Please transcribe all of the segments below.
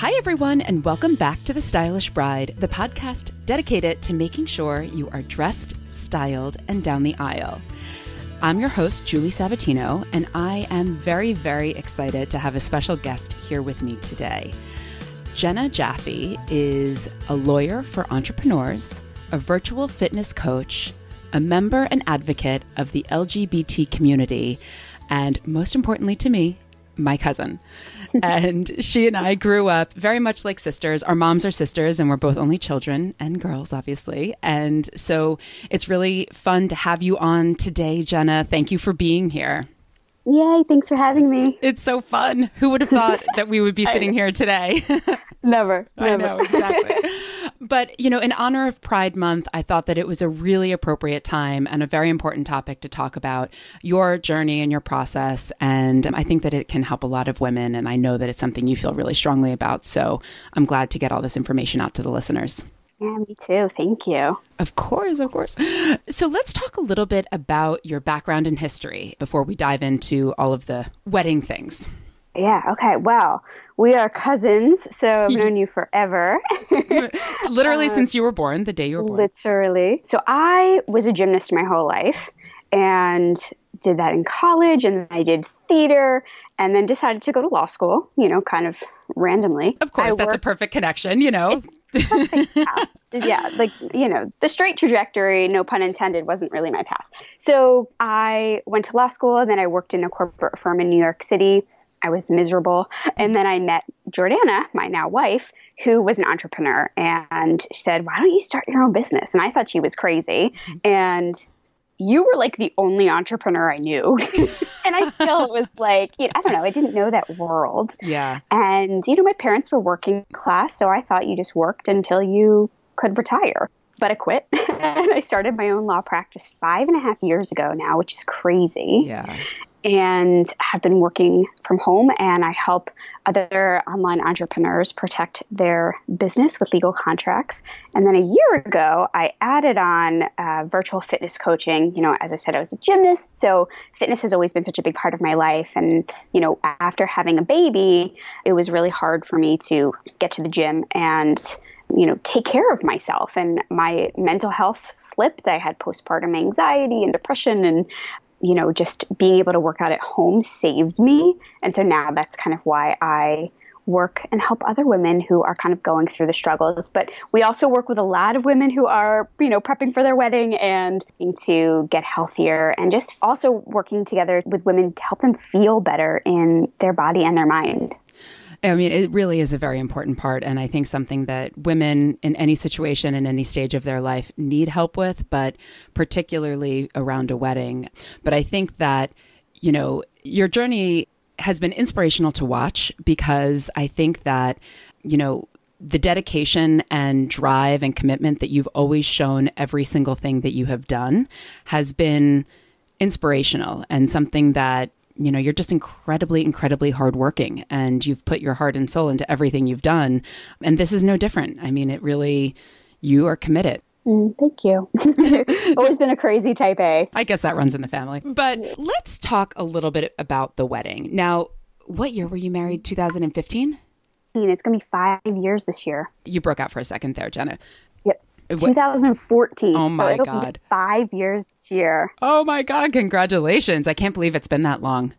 Hi, everyone, and welcome back to The Stylish Bride, the podcast dedicated to making sure you are dressed, styled, and down the aisle. I'm your host, Julie Sabatino, and I am very, very excited to have a special guest here with me today. Gena Jaffe is a lawyer for entrepreneurs, a virtual fitness coach, a member and advocate of the LGBT community, and most importantly to me, my cousin. and she and I grew up very much like sisters. Our moms are sisters, and we're both only children and girls, obviously. And so it's really fun to have you on today, Gena. Thank you for being here. Yay, thanks for having me. It's so fun. Who would have thought that we would be sitting here today? never, never. I know, exactly. but, you know, in honor of Pride Month, I thought that it was a really appropriate time and a very important topic to talk about your journey and your process. And I think that it can help a lot of women. And I know that it's something you feel really strongly about. So I'm glad to get all this information out to the listeners. Yeah, me too. Thank you. Of course, of course. So let's talk a little bit about your background and history before we dive into all of the wedding things. Yeah, okay. Well, we are cousins, so I've known you forever. literally uh, since you were born, the day you were born. Literally. So I was a gymnast my whole life and did that in college and I did theater and then decided to go to law school, you know, kind of randomly. Of course, I that's worked, a perfect connection, you know. yeah, like, you know, the straight trajectory, no pun intended, wasn't really my path. So I went to law school and then I worked in a corporate firm in New York City. I was miserable. And then I met Jordana, my now wife, who was an entrepreneur. And she said, Why don't you start your own business? And I thought she was crazy. Mm-hmm. And you were like the only entrepreneur I knew. and I still was like, you know, I don't know, I didn't know that world. Yeah. And, you know, my parents were working class, so I thought you just worked until you could retire. But I quit and I started my own law practice five and a half years ago now, which is crazy. Yeah and have been working from home. And I help other online entrepreneurs protect their business with legal contracts. And then a year ago, I added on uh, virtual fitness coaching. You know, as I said, I was a gymnast, so fitness has always been such a big part of my life. And, you know, after having a baby, it was really hard for me to get to the gym and you know, take care of myself. And my mental health slipped. I had postpartum anxiety and depression, and you know, just being able to work out at home saved me. And so now that's kind of why I work and help other women who are kind of going through the struggles. But we also work with a lot of women who are, you know, prepping for their wedding and to get healthier and just also working together with women to help them feel better in their body and their mind. I mean, it really is a very important part. And I think something that women in any situation, in any stage of their life, need help with, but particularly around a wedding. But I think that, you know, your journey has been inspirational to watch because I think that, you know, the dedication and drive and commitment that you've always shown every single thing that you have done has been inspirational and something that you know, you're just incredibly, incredibly hardworking and you've put your heart and soul into everything you've done. And this is no different. I mean, it really, you are committed. Mm, thank you. Always been a crazy type A. I guess that runs in the family. But let's talk a little bit about the wedding. Now, what year were you married? 2015? It's going to be five years this year. You broke out for a second there, Gena. 2014. Oh my so god. five years this year. Oh my god, congratulations. I can't believe it's been that long.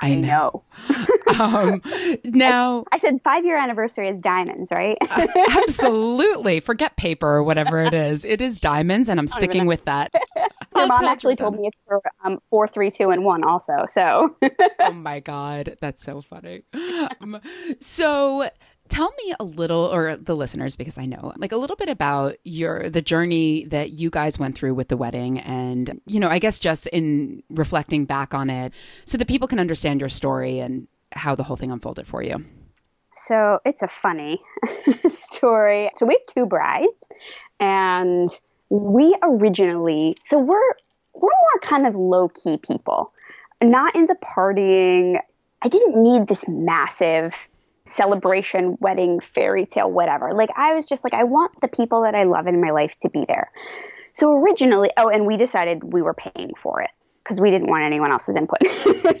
I know. um, now, I, I, said five year anniversary is diamonds, right? uh, absolutely. Forget paper or whatever it is. It is diamonds, and I'm sticking with that. My mom actually told me it's for um, four, three, two, and one, also. So. oh my god, that's so funny. Um, so tell me a little or the listeners because i know like a little bit about your the journey that you guys went through with the wedding and you know i guess just in reflecting back on it so that people can understand your story and how the whole thing unfolded for you. So it's a funny story. So we have two brides and we originally so we're we're more kind of low key people not into partying. I didn't need this massive celebration, wedding, fairy tale, whatever. Like I was just like, I want the people that I love in my life to be there. So originally, oh, and we decided we were paying for it because we didn't want anyone else's input.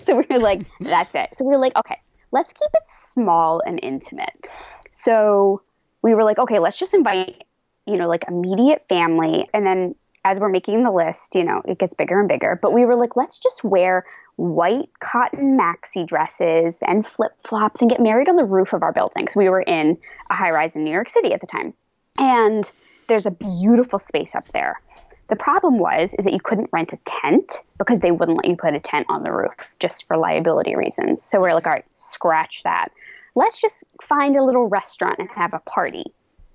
so we were like, that's it. So we were like, okay, let's keep it small and intimate. So we were like, okay, let's just invite, you know, like immediate family. And then as we're making the list, you know, it gets bigger and bigger. But we were like, let's just wear white cotton maxi dresses and flip flops and get married on the roof of our building because we were in a high rise in New York City at the time. And there's a beautiful space up there. The problem was is that you couldn't rent a tent because they wouldn't let you put a tent on the roof just for liability reasons. So we're like, all right, scratch that. Let's just find a little restaurant and have a party.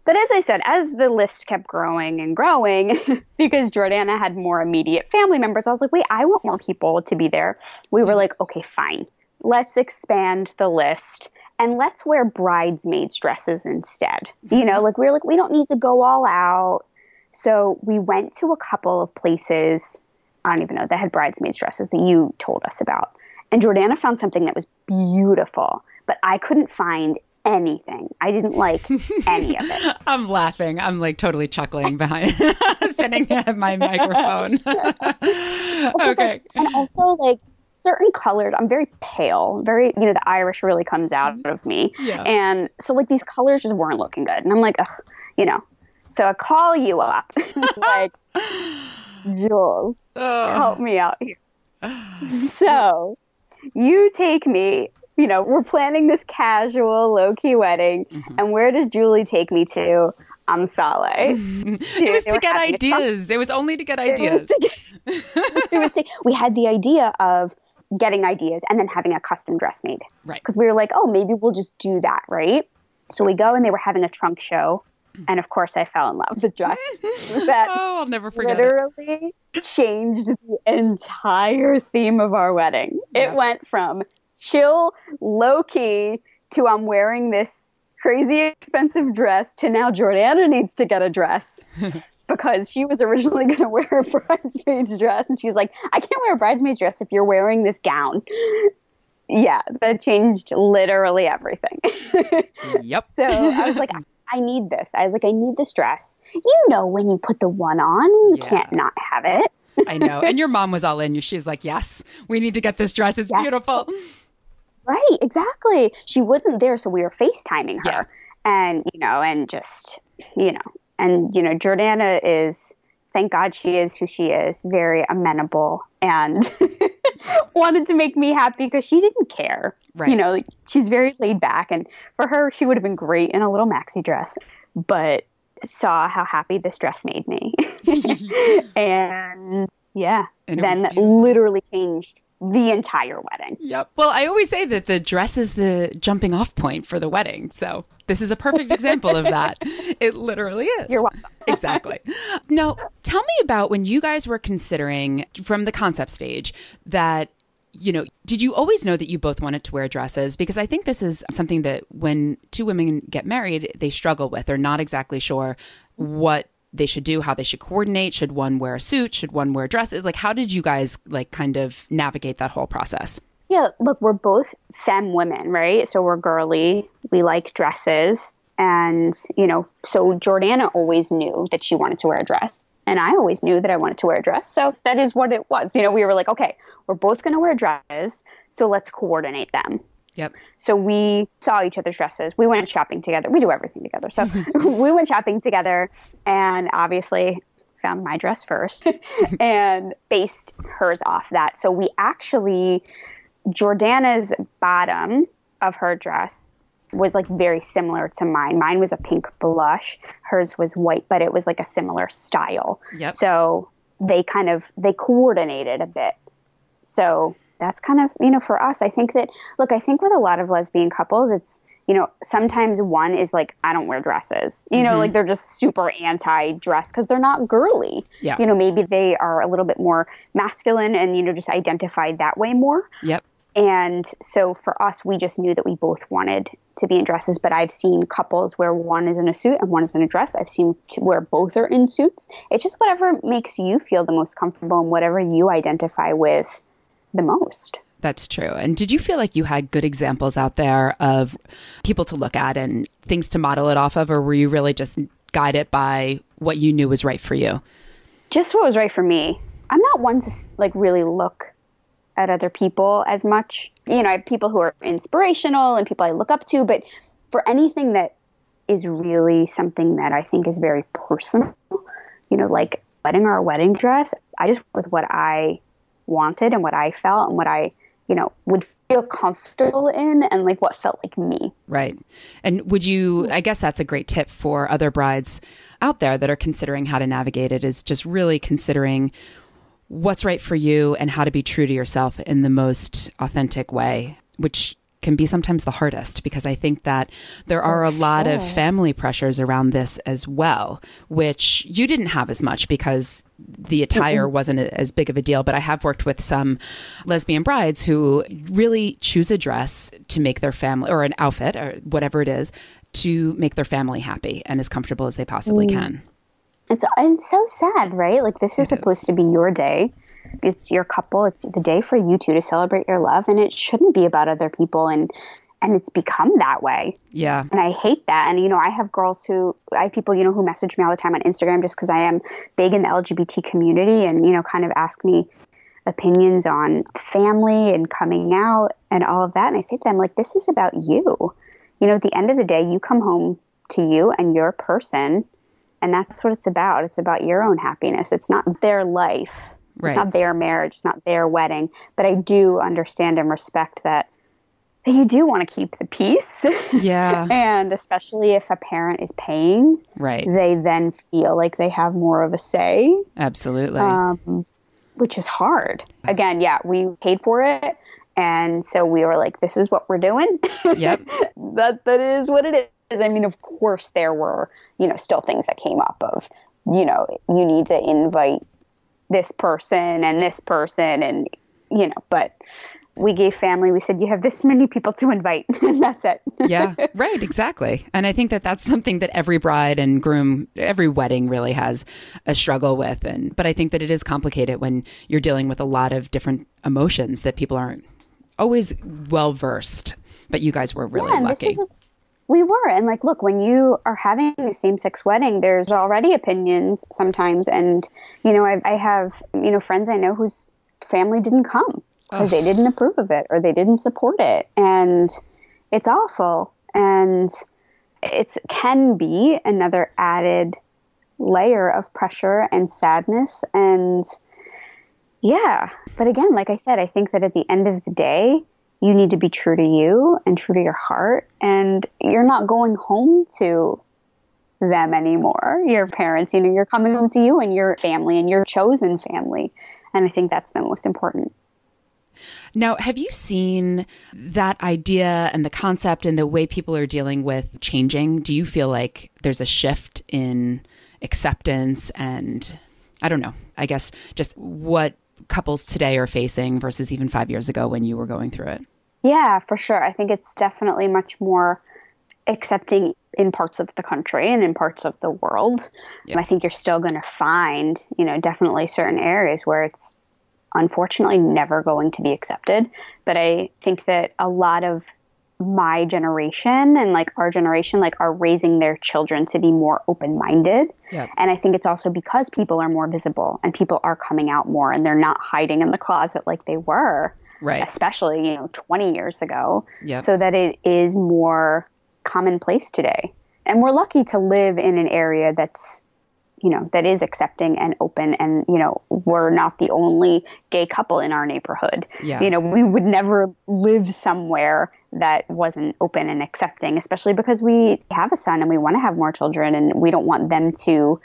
But as I said, as the list kept growing and growing, because Jordana had more immediate family members, I was like, wait, I want more people to be there. We were mm-hmm. like, okay, fine. Let's expand the list and let's wear bridesmaids dresses instead. You know, mm-hmm. like we were like, we don't need to go all out. So we went to a couple of places, I don't even know, that had bridesmaids dresses that you told us about. And Jordana found something that was beautiful, but I couldn't find anything. I didn't like any of it. I'm laughing. I'm like totally chuckling behind sitting at my microphone. okay. and also like certain colors, I'm very pale, very, you know, the Irish really comes out mm-hmm. of me. Yeah. And so like these colors just weren't looking good. And I'm like, ugh, you know. So I call you up like Jules, help me out here. so you take me you know, we're planning this casual, low key wedding. Mm-hmm. And where does Julie take me to? Am Amsale. it was to get ideas. It was only to get ideas. It was to it was to, we had the idea of getting ideas and then having a custom dress made. Right. Because we were like, oh, maybe we'll just do that, right? So we go and they were having a trunk show. And of course, I fell in love with the dress. that oh, I'll never forget. Literally it. changed the entire theme of our wedding. It went from chill, low key to I'm wearing this crazy expensive dress to now Jordana needs to get a dress. because she was originally going to wear a bridesmaid's dress and she's like i can't wear a bridesmaid's dress if you're wearing this gown yeah that changed literally everything yep so i was like I need this. I was like, I need this dress. You know, when you put the one on, you yeah. can't not have it. I know. And your mom was all in. She's like, yes, we need to get this dress. It's yes. beautiful. Right, exactly. She wasn't there, so we were FaceTiming her. Yeah. And, you know, and just, you know, and, you know, Jordana is, thank God she is who she is, very amenable and wanted to make me happy because she didn't care. Right. You know, she's very laid back. And for her, she would have been great in a little maxi dress, but saw how happy this dress made me. and yeah, and then literally changed the entire wedding. Yep. Well, I always say that the dress is the jumping off point for the wedding. So this is a perfect example of that. It literally is. You're welcome. exactly. Now, tell me about when you guys were considering from the concept stage that you know, did you always know that you both wanted to wear dresses? Because I think this is something that when two women get married, they struggle with. They're not exactly sure what they should do, how they should coordinate. Should one wear a suit? Should one wear dresses? Like, how did you guys like kind of navigate that whole process? Yeah, look, we're both femme women, right? So we're girly. We like dresses. And, you know, so Jordana always knew that she wanted to wear a dress. And I always knew that I wanted to wear a dress. So that is what it was. You know, we were like, okay, we're both going to wear dresses. So let's coordinate them. Yep. So we saw each other's dresses. We went shopping together. We do everything together. So we went shopping together and obviously found my dress first and based hers off that. So we actually, Jordana's bottom of her dress was like very similar to mine. Mine was a pink blush. Hers was white, but it was like a similar style. Yep. So they kind of, they coordinated a bit. So that's kind of, you know, for us, I think that, look, I think with a lot of lesbian couples, it's, you know, sometimes one is like, I don't wear dresses. You know, mm-hmm. like they're just super anti dress because they're not girly. Yeah. You know, maybe they are a little bit more masculine and, you know, just identified that way more. Yep. And so for us, we just knew that we both wanted to be in dresses. But I've seen couples where one is in a suit and one is in a dress. I've seen where both are in suits. It's just whatever makes you feel the most comfortable and whatever you identify with the most. That's true. And did you feel like you had good examples out there of people to look at and things to model it off of, or were you really just guided by what you knew was right for you? Just what was right for me. I'm not one to like really look at other people as much. You know, I have people who are inspirational and people I look up to, but for anything that is really something that I think is very personal, you know, like wedding or a wedding dress, I just with what I wanted and what I felt and what I you know, would feel comfortable in and like what felt like me. Right. And would you, I guess that's a great tip for other brides out there that are considering how to navigate it is just really considering what's right for you and how to be true to yourself in the most authentic way, which can be sometimes the hardest because I think that there are a lot of family pressures around this as well, which you didn't have as much because the attire mm-hmm. wasn't as big of a deal. But I have worked with some lesbian brides who really choose a dress to make their family or an outfit or whatever it is to make their family happy and as comfortable as they possibly mm. can. It's, it's so sad, right? Like, this is it supposed is. to be your day it's your couple. It's the day for you two to celebrate your love, and it shouldn't be about other people. And and it's become that way. Yeah. And I hate that. And you know, I have girls who I have people you know who message me all the time on Instagram just because I am big in the LGBT community, and you know, kind of ask me opinions on family and coming out and all of that. And I say to them, like, this is about you. You know, at the end of the day, you come home to you and your person, and that's what it's about. It's about your own happiness. It's not their life. Right. It's not their marriage, it's not their wedding. But I do understand and respect that you do want to keep the peace. Yeah. and especially if a parent is paying, right. they then feel like they have more of a say. Absolutely. Um, which is hard. Again, yeah, we paid for it. And so we were like, this is what we're doing. Yep. that that is what it is. I mean, of course there were, you know, still things that came up of, you know, you need to invite this person and this person and you know but we gave family we said you have this many people to invite. And that's it. Yeah right exactly. And i think that that's something that every bride and groom every wedding really has a struggle with. And but i think that it is complicated when you're dealing with a lot of different emotions that people aren't always well versed but you guys were really yeah, lucky we were. And like, look, when you are having a same sex wedding, there's already opinions sometimes. And, you know, I, I have, you know, friends I know whose family didn't come because they didn't approve of it or they didn't support it. And it's awful. And it can be another added layer of pressure and sadness. And yeah. But again, like I said, I think that at the end of the day, you need to be true to you and true to your heart. And you're not going home to them anymore, your parents. You know, you're coming home to you and your family and your chosen family. And I think that's the most important. Now, have you seen that idea and the concept and the way people are dealing with changing? Do you feel like there's a shift in acceptance and I don't know, I guess just what couples today are facing versus even five years ago when you were going through it? Yeah, for sure. I think it's definitely much more accepting in parts of the country and in parts of the world. Yep. I think you're still going to find, you know, definitely certain areas where it's unfortunately never going to be accepted. But I think that a lot of my generation and like our generation like are raising their children to be more open-minded yep. and i think it's also because people are more visible and people are coming out more and they're not hiding in the closet like they were right. especially you know 20 years ago, yep. so that it is more commonplace today. And we're lucky to live in an area that's you know that is accepting and open and you know we're not the only gay couple in our neighborhood yeah. you know we would never live somewhere that wasn't open and accepting especially because we have a son and we want to have more children and we don't want them to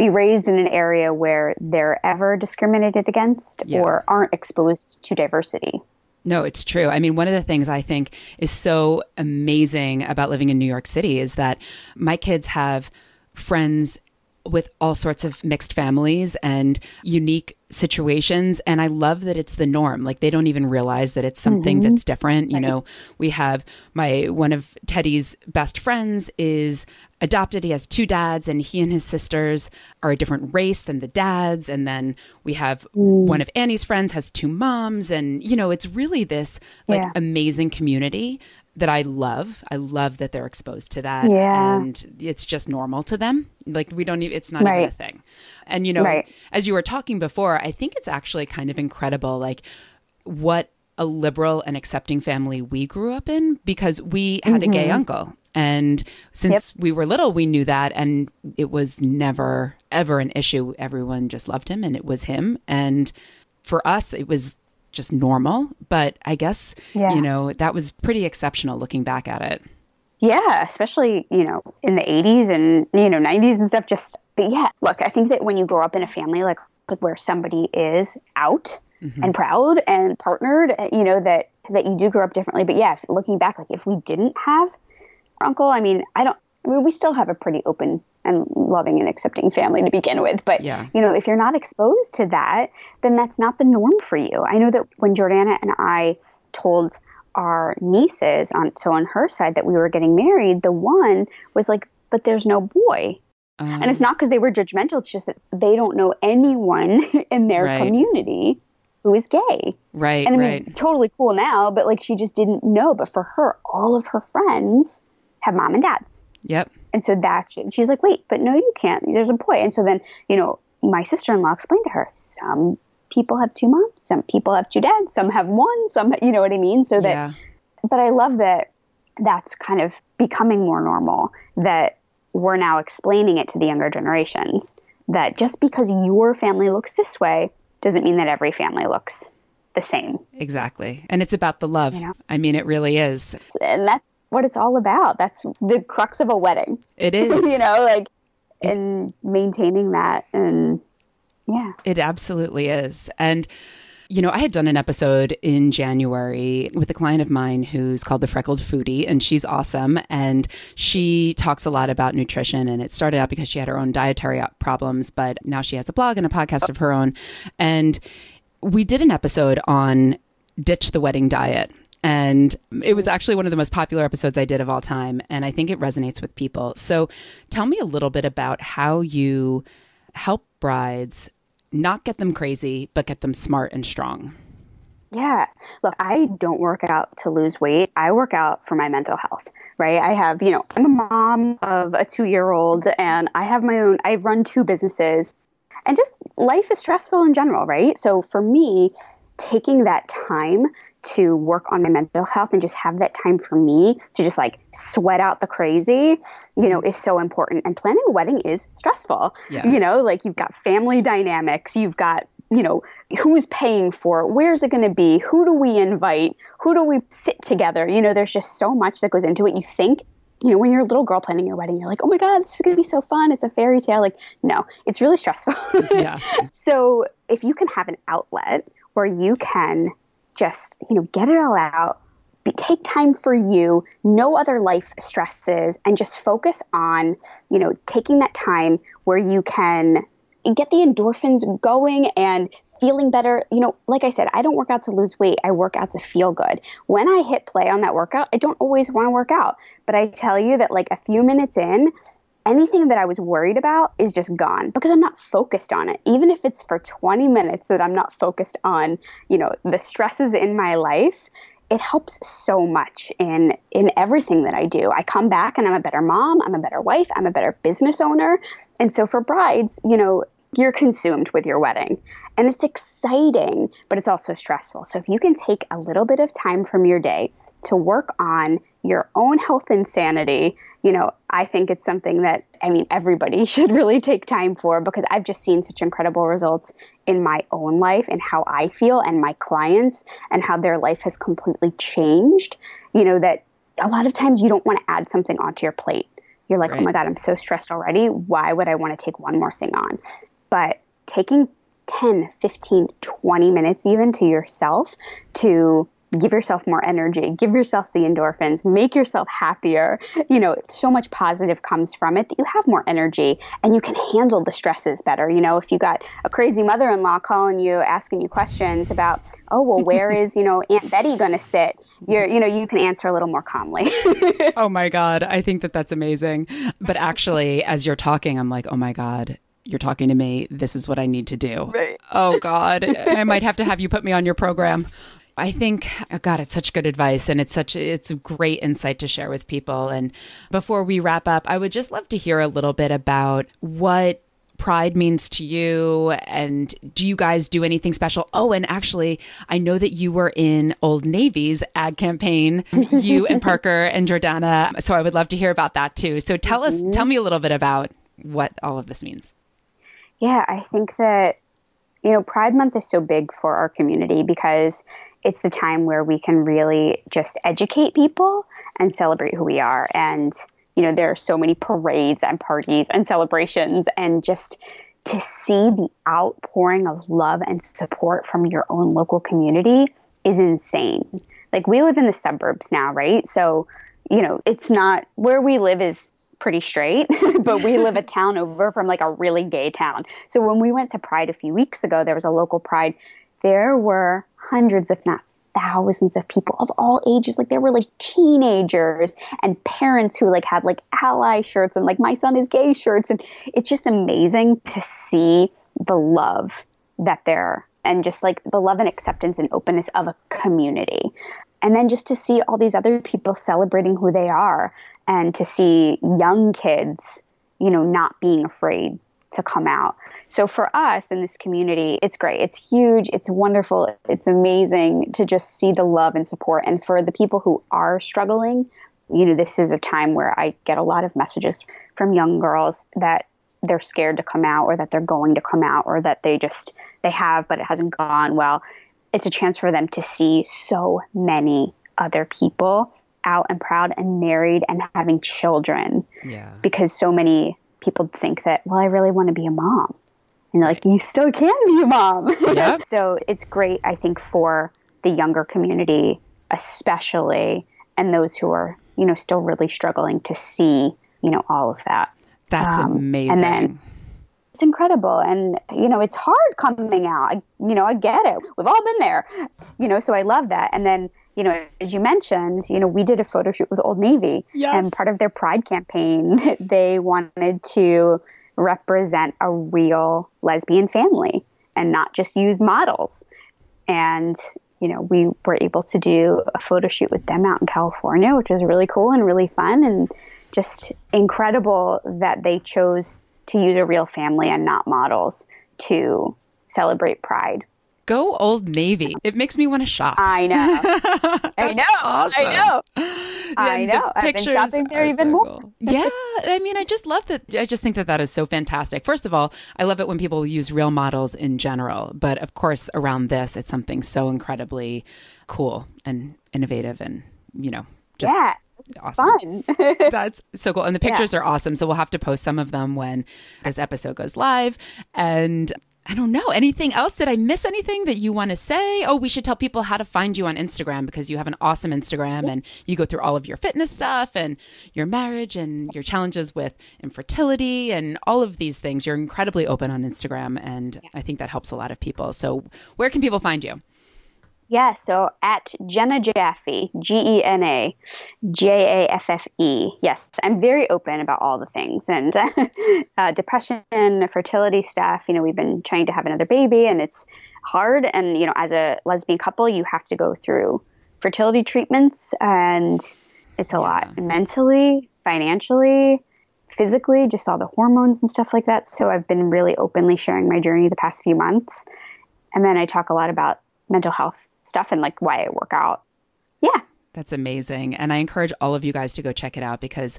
be raised in an area where they're ever discriminated against yeah. or aren't exposed to diversity. No, it's true. I mean, one of the things I think is so amazing about living in New York City is that my kids have friends with all sorts of mixed families and unique situations and i love that it's the norm like they don't even realize that it's something mm-hmm. that's different you know we have my one of teddy's best friends is adopted he has two dads and he and his sisters are a different race than the dads and then we have mm. one of annie's friends has two moms and you know it's really this like yeah. amazing community that I love. I love that they're exposed to that. Yeah. And it's just normal to them. Like we don't even, it's not right. even a thing. And, you know, right. as you were talking before, I think it's actually kind of incredible. Like, what a liberal and accepting family we grew up in because we had mm-hmm. a gay mm-hmm. uncle. And since yep. we were little, we knew that. And it was never, ever an issue. Everyone just loved him and it was him. And for us, it was just normal. But I guess, yeah. you know, that was pretty exceptional looking back at it. Yeah, especially, you know, in the 80s and, you know, 90s and stuff. Just, but yeah, look, I think that when you grow up in a family like, like where somebody is out mm-hmm. and proud and partnered, you know, that, that you do grow up differently. But yeah, looking back, like if we didn't have uncle, I mean, I don't, I mean, we still have a pretty open and loving and accepting family to begin with. But, yeah. you know, if you're not exposed to that, then that's not the norm for you. I know that when Jordana and I told our nieces on so on her side that we were getting married, the one was like, "But there's no boy." Um, and it's not because they were judgmental, it's just that they don't know anyone in their right. community who is gay. Right. And I mean, right. totally cool now, but like she just didn't know. But for her, all of her friends have mom and dads. Yep. And so that's she's like, wait, but no, you can't. There's a boy. And so then, you know, my sister in law explained to her some people have two moms, some people have two dads, some have one, some, you know what I mean? So that, yeah. but I love that that's kind of becoming more normal, that we're now explaining it to the younger generations that just because your family looks this way doesn't mean that every family looks the same. Exactly. And it's about the love. You know? I mean, it really is. And that's what it's all about. That's the crux of a wedding. It is. you know, like, and maintaining that and yeah. It absolutely is. And you know, I had done an episode in January with a client of mine who's called the Freckled Foodie, and she's awesome. And she talks a lot about nutrition. And it started out because she had her own dietary problems, but now she has a blog and a podcast of her own. And we did an episode on Ditch the Wedding Diet. And it was actually one of the most popular episodes I did of all time. And I think it resonates with people. So tell me a little bit about how you help brides not get them crazy, but get them smart and strong? Yeah. Look, I don't work out to lose weight. I work out for my mental health, right? I have, you know, I'm a mom of a two year old and I have my own, I run two businesses and just life is stressful in general, right? So for me, taking that time to work on my mental health and just have that time for me to just like sweat out the crazy, you know, mm-hmm. is so important. And planning a wedding is stressful. Yeah. You know, like you've got family dynamics, you've got you know, who's paying for it? Where's it going to be? Who do we invite? Who do we sit together? You know, there's just so much that goes into it. You think, you know, when you're a little girl planning your wedding, you're like, oh my God, this is going to be so fun. It's a fairy tale. Like, no, it's really stressful. yeah. so if you can have an outlet where you can just, you know, get it all out, be, take time for you, no other life stresses, and just focus on, you know, taking that time where you can get the endorphins going and feeling better. You know, like I said, I don't work out to lose weight. I work out to feel good. When I hit play on that workout, I don't always want to work out. But I tell you that like a few minutes in, anything that I was worried about is just gone because I'm not focused on it. Even if it's for 20 minutes that I'm not focused on, you know, the stresses in my life, it helps so much in in everything that I do. I come back and I'm a better mom, I'm a better wife, I'm a better business owner. And so for brides, you know, you're consumed with your wedding. And it's exciting, but it's also stressful. So if you can take a little bit of time from your day to work on your own health and sanity, you know, I think it's something that, I mean, everybody should really take time for because I've just seen such incredible results in my own life and how I feel and my clients and how their life has completely changed. You know, that a lot of times you don't want to add something onto your plate. You're like, right. oh my God, I'm so stressed already. Why would I want to take one more thing on? But taking 10, 15, 20 minutes even to yourself to give yourself more energy, give yourself the endorphins, make yourself happier. You know, so much positive comes from it that you have more energy and you can handle the stresses better. You know, if you got a crazy mother in law calling you, asking you questions about, oh, well, where is, you know, Aunt Betty going to sit? You're, you know, you can answer a little more calmly. oh my God. I think that that's amazing. But actually, as you're talking, I'm like, oh my God, you're talking to me. This is what I need to do. Right. Oh God, I might have to have you put me on your program. I think, oh God, it's such good advice and it's such, it's a great insight to share with people. And before we wrap up, I would just love to hear a little bit about what Pride means to you, and do you guys do anything special? Oh, and actually, I know that you were in Old Navy's ad campaign, you and Parker and Jordana. So I would love to hear about that too. So tell us, mm-hmm. tell me a little bit about what all of this means. Yeah, I think that, you know, Pride Month is so big for our community because it's the time where we can really just educate people and celebrate who we are. And, you know, there are so many parades and parties and celebrations, and just to see the outpouring of love and support from your own local community is insane. Like, we live in the suburbs now, right? So, you know, it's not where we live is pretty straight, but we live a town over from like a really gay town. So when we went to Pride a few weeks ago, there was a local Pride. There were hundreds, if not thousands of people of all ages. Like there were like teenagers and parents who like had like ally shirts and like my son is gay shirts. And it's just amazing to see the love that there and just like the love and acceptance and openness of a community. And then just to see all these other people celebrating who they are and to see young kids, you know, not being afraid to come out. So for us in this community, it's great. It's huge. It's wonderful. It's amazing to just see the love and support. And for the people who are struggling, you know, this is a time where I get a lot of messages from young girls that they're scared to come out or that they're going to come out or that they just they have but it hasn't gone well. It's a chance for them to see so many other people out and proud and married and having children. Yeah. Because so many people think that, well, I really want to be a mom. And like, you still can be a mom. Yep. so it's great, I think, for the younger community, especially, and those who are, you know, still really struggling to see, you know, all of that. That's um, amazing. And then it's incredible. And, you know, it's hard coming out. I, you know, I get it. We've all been there, you know, so I love that. And then, you know, as you mentioned, you know, we did a photo shoot with Old Navy, yes. and part of their Pride campaign, they wanted to represent a real lesbian family and not just use models. And you know, we were able to do a photo shoot with them out in California, which was really cool and really fun and just incredible that they chose to use a real family and not models to celebrate Pride. Go Old Navy. It makes me want to shop. I know. I know. Awesome. I know. I know. I've been shopping there even so more. Cool. yeah. I mean, I just love that. I just think that that is so fantastic. First of all, I love it when people use real models in general. But of course, around this, it's something so incredibly cool and innovative and, you know, just. Yeah. awesome. fun. That's so cool. And the pictures yeah. are awesome. So we'll have to post some of them when this episode goes live. And I don't know. Anything else? Did I miss anything that you want to say? Oh, we should tell people how to find you on Instagram because you have an awesome Instagram and you go through all of your fitness stuff and your marriage and your challenges with infertility and all of these things. You're incredibly open on Instagram and yes. I think that helps a lot of people. So, where can people find you? Yeah, so at Gena Jaffe, G E N A J A F F E. Yes, I'm very open about all the things and uh, depression, fertility stuff. You know, we've been trying to have another baby and it's hard. And, you know, as a lesbian couple, you have to go through fertility treatments and it's a yeah. lot mentally, financially, physically, just all the hormones and stuff like that. So I've been really openly sharing my journey the past few months. And then I talk a lot about mental health stuff and like why I work out. Yeah. That's amazing. And I encourage all of you guys to go check it out because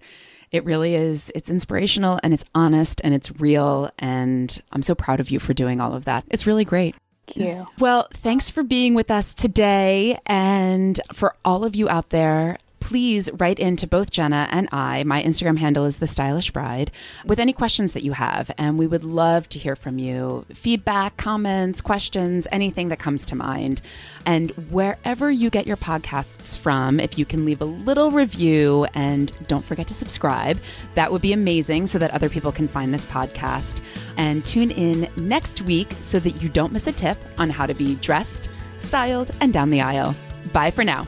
it really is it's inspirational and it's honest and it's real and I'm so proud of you for doing all of that. It's really great. Thank you. Well, thanks for being with us today and for all of you out there please write in to both Gena and I. My Instagram handle is The Stylish Bride with any questions that you have. And we would love to hear from you feedback, comments, questions, anything that comes to mind. And wherever you get your podcasts from, if you can leave a little review and don't forget to subscribe, that would be amazing so that other people can find this podcast. And tune in next week so that you don't miss a tip on how to be dressed, styled, and down the aisle. Bye for now.